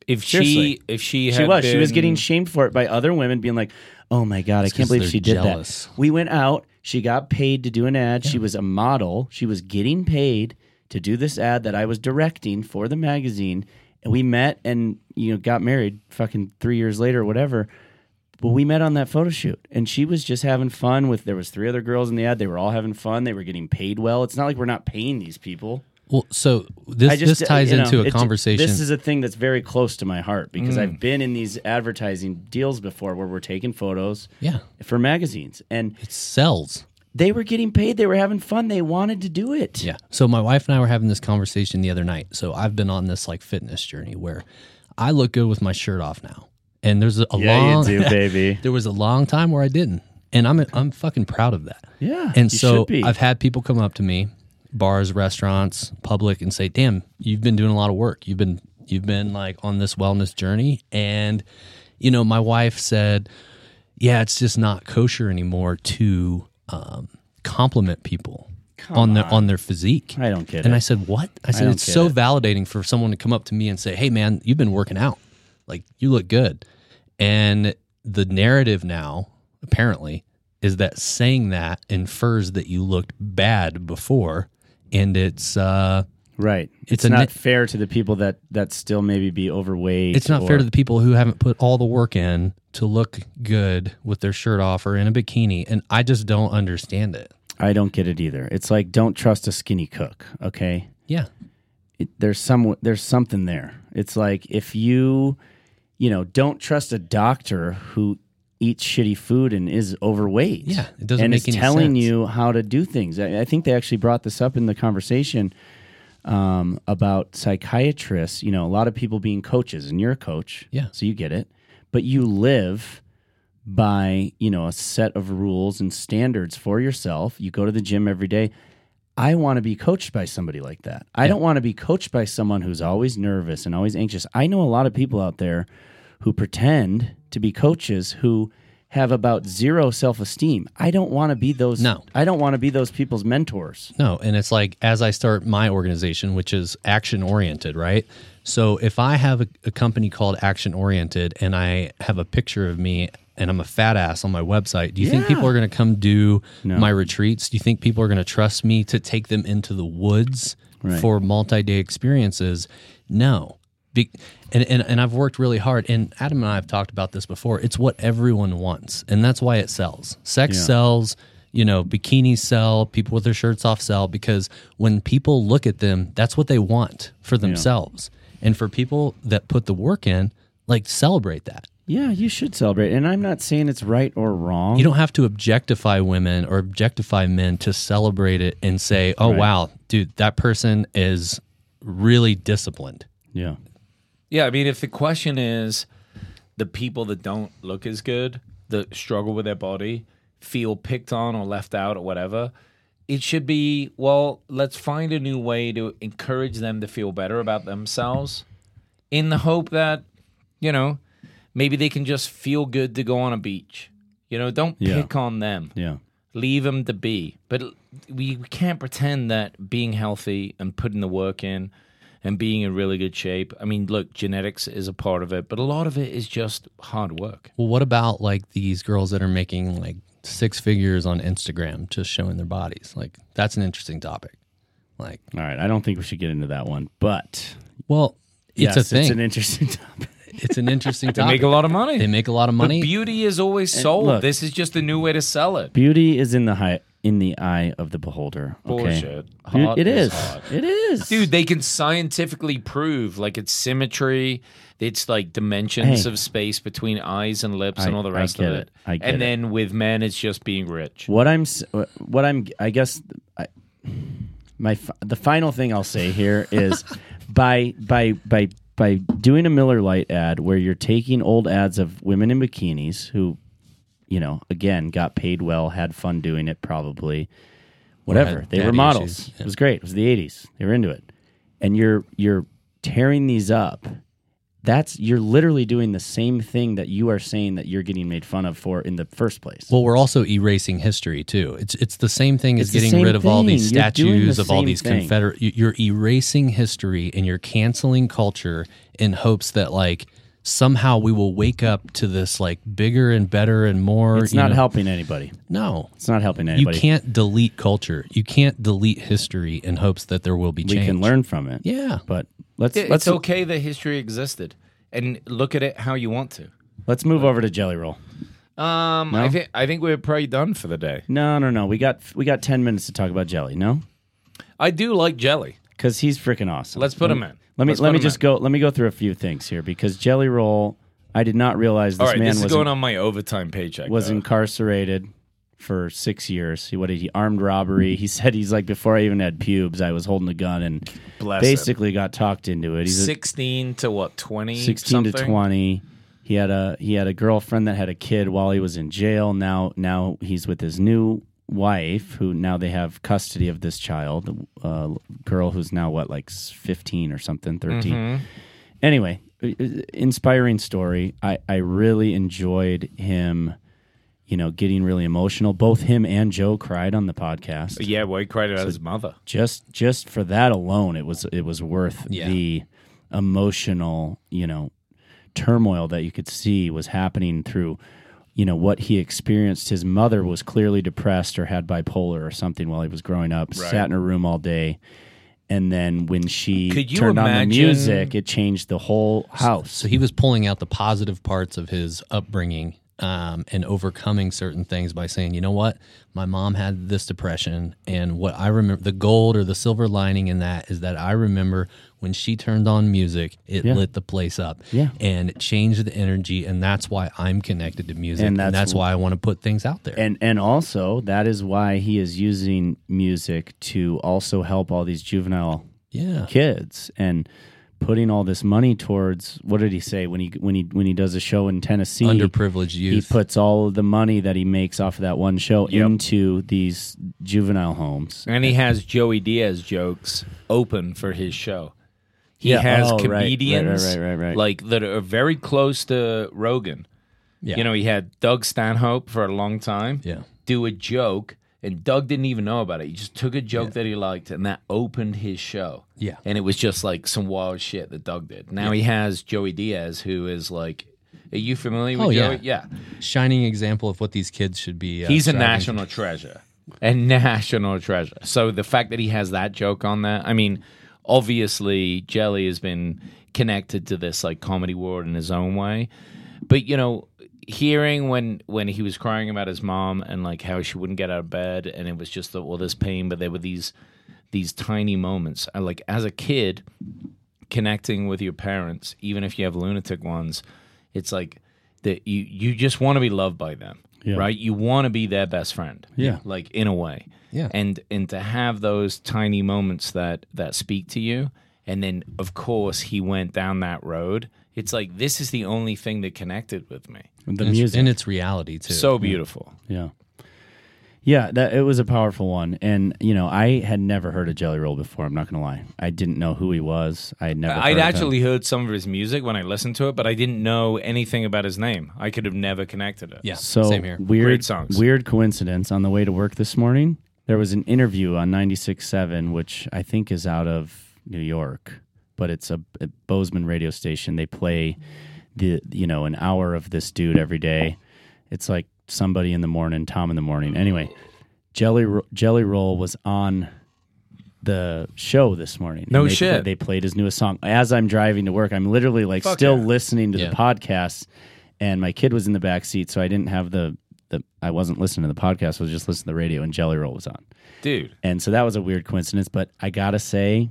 If Seriously. she, if she, She was. She was getting shamed for it by other women being like, "Oh my god, I can't believe she did jealous. that." We went out. She got paid to do an ad. She was a model. She was getting paid to do this ad that I was directing for the magazine. And we met and you know got married. Fucking three years later, or whatever. But we met on that photo shoot, and she was just having fun with. There was three other girls in the ad. They were all having fun. They were getting paid well. It's not like we're not paying these people. Well, so this just, this ties you know, into a conversation. This is a thing that's very close to my heart because Mm. I've been in these advertising deals before where we're taking photos yeah, for magazines and it sells. They were getting paid. They were having fun. They wanted to do it. Yeah. So my wife and I were having this conversation the other night. So I've been on this like fitness journey where I look good with my shirt off now, and there's a, a long baby. there was a long time where I didn't, and I'm I'm fucking proud of that. Yeah, And you so should be. I've had people come up to me, bars, restaurants, public, and say, "Damn, you've been doing a lot of work. You've been you've been like on this wellness journey." And you know, my wife said, "Yeah, it's just not kosher anymore to um, compliment people on their on their physique." I don't get and it. I said, "What?" I said, don't "It's so it. validating for someone to come up to me and say, "Hey, man, you've been working out. Like you look good." And the narrative now, apparently, is that saying that infers that you looked bad before, and it's uh, right. It's, It's not ne- fair to the people that that still maybe be overweight. it's not or- fair to the people who haven't put all the work in to look good with their shirt off or in a bikini, and I just don't understand it. I don't get it either. It's like don't trust a skinny cook. Okay. Yeah, it, there's some there's something there. It's like if you you know don't trust a doctor who eats shitty food and is overweight. Yeah, it doesn't and make is telling sense. you how to do things. I, I think they actually brought this up in the conversation um, about psychiatrists. You know, a lot of people being coaches, and you're a coach. Yeah. so you get it. But you live by you know a set of rules and standards for yourself. You go to the gym every day. I want to be coached by somebody like that. I don't want to be coached by someone who's always nervous and always anxious. I know a lot of people out there who pretend to be coaches who have about zero self-esteem. I don't want to be those No. I don't want to be those people's mentors. No, and it's like as I start my organization, which is action oriented, right? So if I have a, a company called Action Oriented and I have a picture of me and I'm a fat ass on my website, do you think Yeah. people are going to come do my retreats? Do you think people are going to trust me to take them into the woods for multi day experiences? No. Be- and, and, and I've worked really hard. And Adam and I have talked about this before. It's what everyone wants. And that's why it sells. Sex Yeah. sells, You know, bikinis sell, people with their shirts off sell because when people look at them, that's what they want for themselves. And for people that put the work in, like celebrate that. Yeah, you should celebrate. And I'm not saying it's right or wrong. You don't have to objectify women or objectify men to celebrate it and say, "Oh Right. wow, dude, that person is really disciplined." Yeah. Yeah, I mean, if the question is the people that don't look as good, that struggle with their body, feel picked on or left out or whatever, it should be, well, let's find a new way to encourage them to feel better about themselves in the hope that, you know, maybe they can just feel good to go on a beach. You know, don't Yeah. pick on them. Yeah. Leave them to be. But we, we can't pretend that being healthy and putting the work in and being in really good shape. I mean, look, genetics is a part of it, but a lot of it is just hard work. Well, what about like these girls that are making like six figures on Instagram just showing their bodies? Like that's an interesting topic. Like, All right. I don't think we should get into that one, but well, it's yes, a thing. It's an interesting topic. it's an interesting topic. They make a lot of money. They make a lot of money. But beauty is always sold. look- this is just a new way to sell it. Beauty is in the high, in the eye of the beholder. Okay. Bullshit. Dude, it is. hot. It is. Dude, they can scientifically prove like it's symmetry, it's like dimensions Hey. of space between eyes and lips I- and all the rest of it. it. I get and it. then with men, it's just being rich. what I'm what I'm I guess I, my the final thing I'll say here is by by by by doing a Miller Lite ad where you're taking old ads of women in bikinis who you know again got paid well had fun doing it probably whatever they were models issues, it was great it was the 80s they were into it and you're you're tearing these up that's you're literally doing the same thing that you are saying that you're getting made fun of for in the first place well, we're also erasing history too. It's it's the same thing as It's the getting same rid of all these thing. You're doing the statues of all same these thing. Confederate. You're erasing history and you're canceling culture in hopes that like somehow we will wake up to this like bigger and better and more. it's not know- helping anybody No, It's not helping anybody. you can't delete culture. You can't delete history in hopes that there will be we change. can learn from it. Yeah. But let's It- let's it's okay that history existed, and look at it how you want to. let's move over to Jelly Roll. Um, I think I think we're probably done for the day. No, no, no. We got we got ten minutes to talk about Jelly. No, I do like jelly. because he's freaking awesome. Let's put him in. Let me Let's let me just go. Let me go through a few things here because Jelly Roll. I did not realize this All right, man this is was going on my overtime paycheck. was though. incarcerated for six years. He what did he armed robbery? He said he's like before I even had pubes, I was holding a gun and Bless him. basically got talked into it. He's a, sixteen to what twenty? 16 to something? 20 he had a he had a girlfriend that had a kid while he was in jail now now he's with his new wife who now they have custody of this child a girl who's now what like 15 or something 13 Mm-hmm. anyway i- i- inspiring story i i really enjoyed him you know getting really emotional both him and joe cried on the podcast Yeah, well, he cried out his mother. just just for that alone it was it was worth Yeah. the emotional you know turmoil that you could see was happening through you know what he experienced. His mother was clearly depressed or had bipolar or something while he was growing up Right. sat in her room all day. And then when she turned on the music it changed the whole house. So he was pulling out the positive parts of his upbringing um, and overcoming certain things by saying, you know what, my mom had this depression, and what I remember, the gold or the silver lining in that is that I remember when she turned on music, it Yeah. lit the place up, Yeah. and it changed the energy, and that's why I'm connected to music, And and that's that's, why I want to put things out there. and and also that is why he is using music to also help all these juvenile yeah, kids and putting all this money towards what did he say when he when he when he does a show in Tennessee underprivileged youth he puts all of the money that he makes off of that one show Yep. into these juvenile homes And he has Joey Diaz jokes open for his show. He Yeah, has oh, right, right, right, comedians right, right, right. like that are very close to Rogan. yeah. You know, he had Doug Stanhope for a long time yeah. do a joke, and Doug didn't even know about it. He just took a joke that he liked, and that opened his show. Yeah. and it was just like some wild shit that Doug did. Now he has Joey Diaz, who is like, are you familiar with Oh, yeah. Joey? Yeah, Shining example of what these kids should be. Uh, he's a national treasure, a national treasure. So the fact that he has that joke on there, I mean, obviously Jelly has been connected to this like comedy world in his own way, But you know, hearing when when he was crying about his mom and like how she wouldn't get out of bed, and it was just the, all this pain, but there were these these tiny moments. I, like as a kid, connecting with your parents, even if you have lunatic ones, it's like that you you just want to be loved by them, Yeah. right? You want to be their best friend, Yeah. like in a way, Yeah. And and to have those tiny moments that that speak to you, and then of course he went down that road. It's like this is the only thing that connected with me. The and, music. and it's reality too. So beautiful. Yeah. Yeah, that it was a powerful one. And you know, I had never heard of Jelly Roll before, I'm not gonna lie. I didn't know who he was. I had never I'd heard of him. actually heard some of his music when I listened to it, but I didn't know anything about his name. I could have never connected it. yeah, So same here. weird Great songs. Weird coincidence on the way to work this morning. There was an interview on 96.7, which I think is out of New York, but it's a, a Bozeman radio station. They play the you know an hour of this dude every day. It's like somebody in the morning, Tom in the morning. Anyway, Jelly Ro- Jelly Roll was on the show this morning. No they shit. pla- they played his newest song as I'm driving to work. I'm literally like still yeah. listening to Yeah. the podcast, and my kid was in the back seat, so I didn't have the the. I wasn't listening to the podcast. I was just listening to the radio, and Jelly Roll was on, Dude. and so that was a weird coincidence. But I gotta say,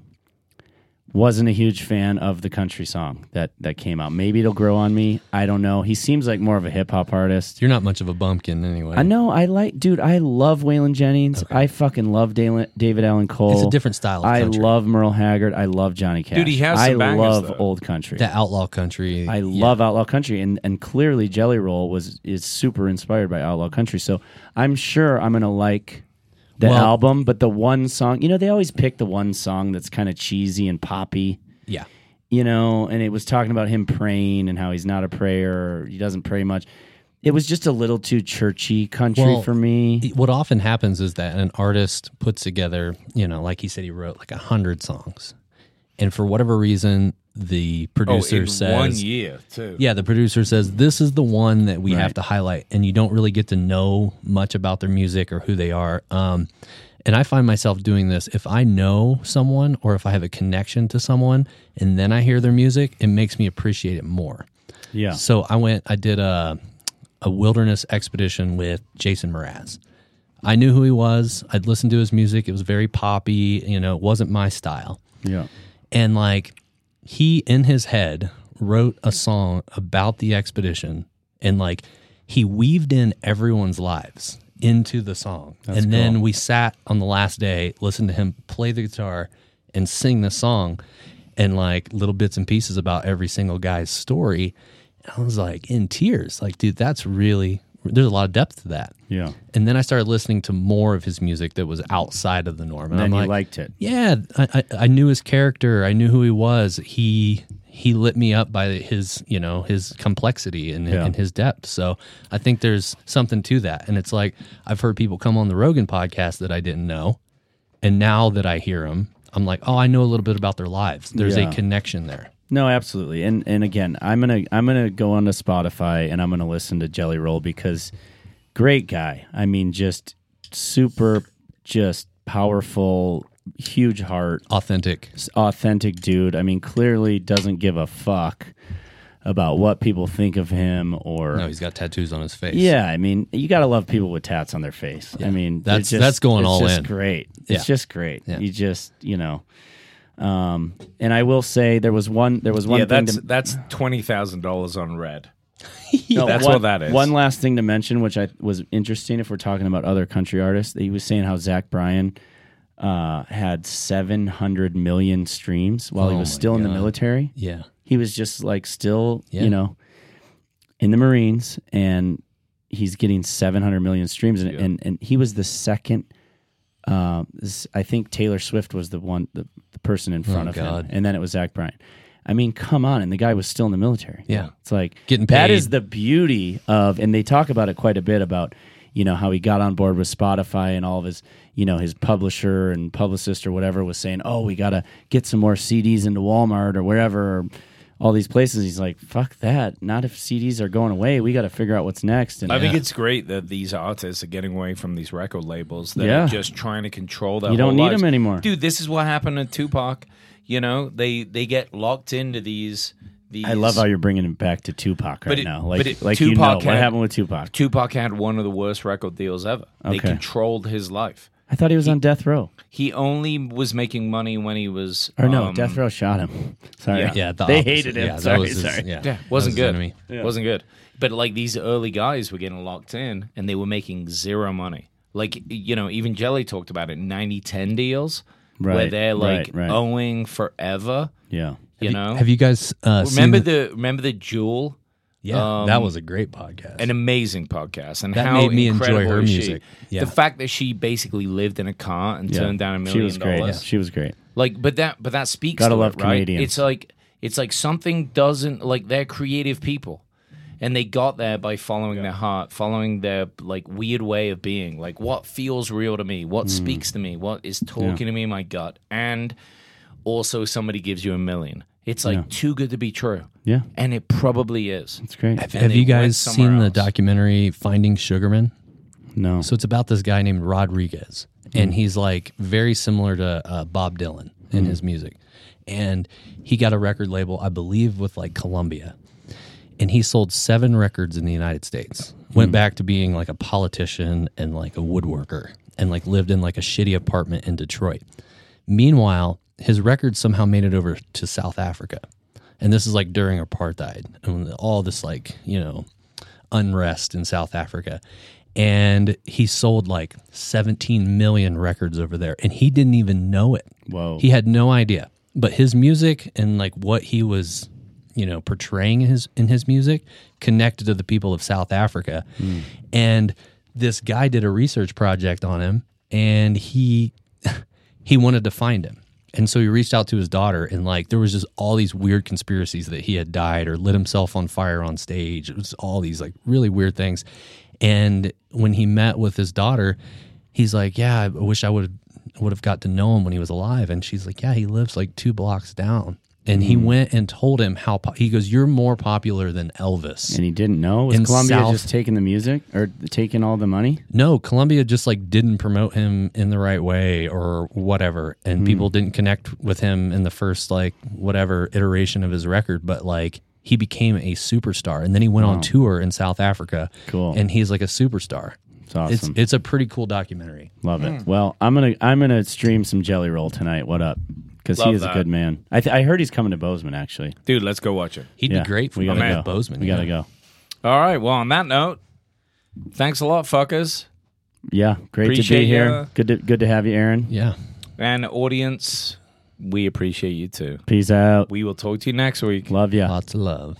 wasn't a huge fan of the country song that that came out. Maybe it'll grow on me. I don't know. He seems like more of a hip hop artist. You're not much of a bumpkin anyway. I know. I like, dude. I love Waylon Jennings. I fucking love David, David Allan Coe. It's a different style of I love Merle Haggard. I love Johnny Cash. Dude, he has I love though. old country. The outlaw country. I yeah. love outlaw country, and and clearly Jelly Roll was is super inspired by outlaw country. So I'm sure I'm gonna like the Well- album. But the one song, you know, they always pick the one song that's kind of cheesy and poppy Yeah. you know, and it was talking about him praying and how he's not a prayer, he doesn't pray much. It was just a little too churchy country Well, for me. What often happens is that an artist puts together, you know, like he said, he wrote like a hundred songs, and for whatever reason, the Oh, producer in says, one year too. Yeah, the producer says this is the one that we Right. have to highlight, and you don't really get to know much about their music or who they are. Um, and I find myself doing this if I know someone or if I have a connection to someone, and then I hear their music, it makes me appreciate it more. Yeah. So I went, I did a a wilderness expedition with Jason Mraz. I knew who he was. I'd listened to his music. It was very poppy. You know, it wasn't my style Yeah. and like he in his head wrote a song about the expedition and like he weaved in everyone's lives into the song. And then we sat on the last day listened to him play the guitar and sing the song and like little bits and pieces about every single guy's story. And i was like in tears. Like dude that's really there's a lot of depth to that Yeah. and then i started listening to more of his music that was outside of the norm and And i'm like liked it. yeah, I, I, I knew his character. I knew who he was. He he lit me up by his you know his complexity and, Yeah. and his depth. So I think there's something to that. And it's like I've heard people come on the Rogan podcast that I didn't know, and now that I hear them, I'm like, oh, I know a little bit about their lives. There's Yeah. a connection there. No, absolutely. And and again, I'm gonna I'm gonna go onto Spotify and I'm gonna listen to Jelly Roll because great guy. I mean, just super, just powerful, huge heart, Authentic. authentic dude. I mean, clearly doesn't give a fuck about what people think of him or No, he's got tattoos on his face. Yeah, I mean, you gotta love people with tats on their face. I mean, That's- just- that's going it's all just in. Great. Yeah. It's just great. Yeah. You just, you know. Um, and I will say there was one. There was one yeah, thing. that's to, that's twenty thousand dollars on red. no, that's one, what that is. One last thing to mention, which I was interesting, if we're talking about other country artists, he was saying how Zach Bryan uh, had seven hundred million streams while he Oh was my still in the military. Yeah. He was just like still, Yeah. you know, in the Marines, and he's getting 700 million streams, and Yeah. and, and he was the second. Uh, I think Taylor Swift was the one, the, the person in front Oh, of God. him, and then it was Zach Bryan. I mean, come on, and the guy was still in the military. Yeah. it's like Getting That paid. is the beauty of, and they talk about it quite a bit about, you know, how he got on board with Spotify and all of his, you know, his publisher and publicist or whatever was saying, oh, we got to get some more CDs into Walmart or wherever. Or, all these places, he's like, "Fuck that! Not if CDs are going away. We got to figure out what's next." And I think it's great that these artists are getting away from these record labels that Yeah. are just trying to control their You don't need lives. them anymore. Dude, this is what happened to Tupac. You know, they they get locked into these these. I love how you're bringing it back to Tupac right it- now. Like, it- like you know Tupac what happened with Tupac. Tupac had one of the worst record deals ever. They controlled his life. I thought he was on death row. He only was making money when he was. Or no, um, death row shot him. Sorry. Yeah. Yeah, the they opposite. hated him. Yeah, sorry, was his- sorry. yeah, Yeah, wasn't was good. enemy. Wasn't good. But like these early guys were getting locked in and they were making zero money. Like you know, even Jelly talked about it 90-10 deals right, where they're like right, right. owing forever. Yeah. You know, Have you guys uh, remember seen the remember the Jewel? Yeah, um, that was a great podcast. An amazing podcast, and That how made me enjoy her is she? music. Yeah. The fact that she basically lived in a car and Yeah. turned down a She million was great. dollars. She was great. Like, but that but that speaks Gotta to love it, right? comedians. It's like it's like something doesn't like they're creative people, and they got there by following their heart, following their like weird way of being, like what feels real to me, what speaks to me, what is talking to me in my gut, and also somebody gives you a million. It's like Yeah. too good to be true, Yeah. and it probably is. It's great. have and have you guys somewhere seen the documentary Finding Sugarman? No. So it's about this guy named Rodriguez, and mm. he's like very similar to uh, Bob Dylan in mm. his music. And he got a record label, I believe, with like Columbia. And he sold seven records in the United States. Went mm. back to being like a politician and like a woodworker, and like lived in like a shitty apartment in Detroit. Meanwhile, his records somehow made it over to South Africa. And this is like during apartheid and all this like, you know, unrest in South Africa. And he sold like 17 million records over there and he didn't even know it. Whoa. He had no idea. But his music and like what he was, you know, portraying in his in his music connected to the people of South Africa. Hmm. And this guy did a research project on him and he he wanted to find him. And so he reached out to his daughter, and like there was just all these weird conspiracies that he had died or lit himself on fire on stage. It was all these like really weird things. And when he met with his daughter, he's like, "Yeah, I wish I would would have got to know him when he was alive." And she's like, "Yeah, he lives like two blocks down." And he went and told him how po- he goes, "You're more popular than Elvis." and he didn't know. Was In Columbia South- just taking the music or taking all the money? No, Columbia just like didn't promote him in the right way or whatever, Hmm. and people didn't connect with him in the first like whatever iteration of his record. But like he became a superstar, and then he went on tour in South Africa. Cool. and he's like a superstar. It's awesome. It's it's a pretty cool documentary. Love it. Well, I'm gonna I'm gonna stream some Jelly Roll tonight. What up? Because he Love is a good man. I th- I heard he's coming to Bozeman actually. Dude, let's go watch it. He'd Yeah, be great for we gotta go. Bozeman. We gotta yeah. go. All right. Well, on that note, thanks a lot, fuckers. Yeah, great to Appreciate be here. ya. Good to good to have you, Aaron. Yeah. And audience, we appreciate you too. Peace out. We will talk to you next week. Love ya. Lots of love.